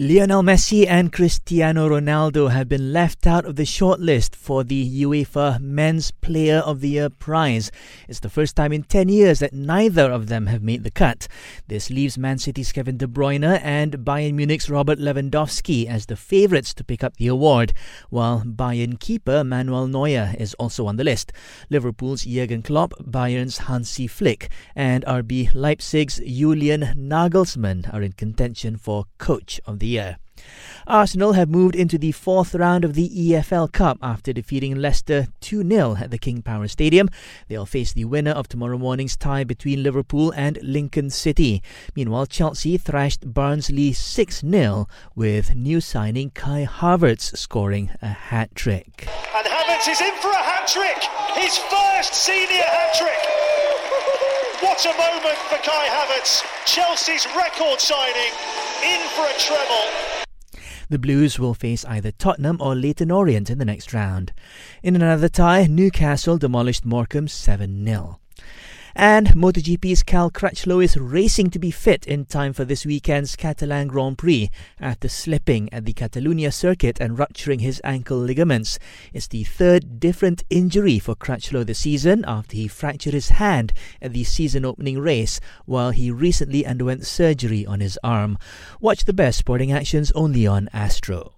Lionel Messi and Cristiano Ronaldo have been left out of the shortlist for the UEFA Men's Player of the Year prize. It's the first time in 10 years that neither of them have made the cut. This leaves Man City's Kevin De Bruyne and Bayern Munich's Robert Lewandowski as the favourites to pick up the award, while Bayern keeper Manuel Neuer is also on the list. Liverpool's Jurgen Klopp, Bayern's Hansi Flick, and RB Leipzig's Julian Nagelsmann are in contention for Coach of the year. Arsenal have moved into the fourth round of the EFL Cup after defeating Leicester 2 0 at the King Power Stadium. They'll face the winner of tomorrow morning's tie between Liverpool and Lincoln City. Meanwhile, Chelsea thrashed Barnsley 6 0 with new signing Kai Havertz scoring a hat trick. And Havertz is in for a hat trick! His first senior hat trick! What a moment for Kai Havertz! Chelsea's record signing in for a treble. The Blues will face either Tottenham or Leyton Orient in the next round. In another tie, Newcastle demolished Morecambe 7 0. And MotoGP's Cal Crutchlow is racing to be fit in time for this weekend's Catalan Grand Prix after slipping at the Catalunya circuit and rupturing his ankle ligaments. It's the third different injury for Crutchlow this season after he fractured his hand at the season opening race while he recently underwent surgery on his arm. Watch the best sporting actions only on Astro.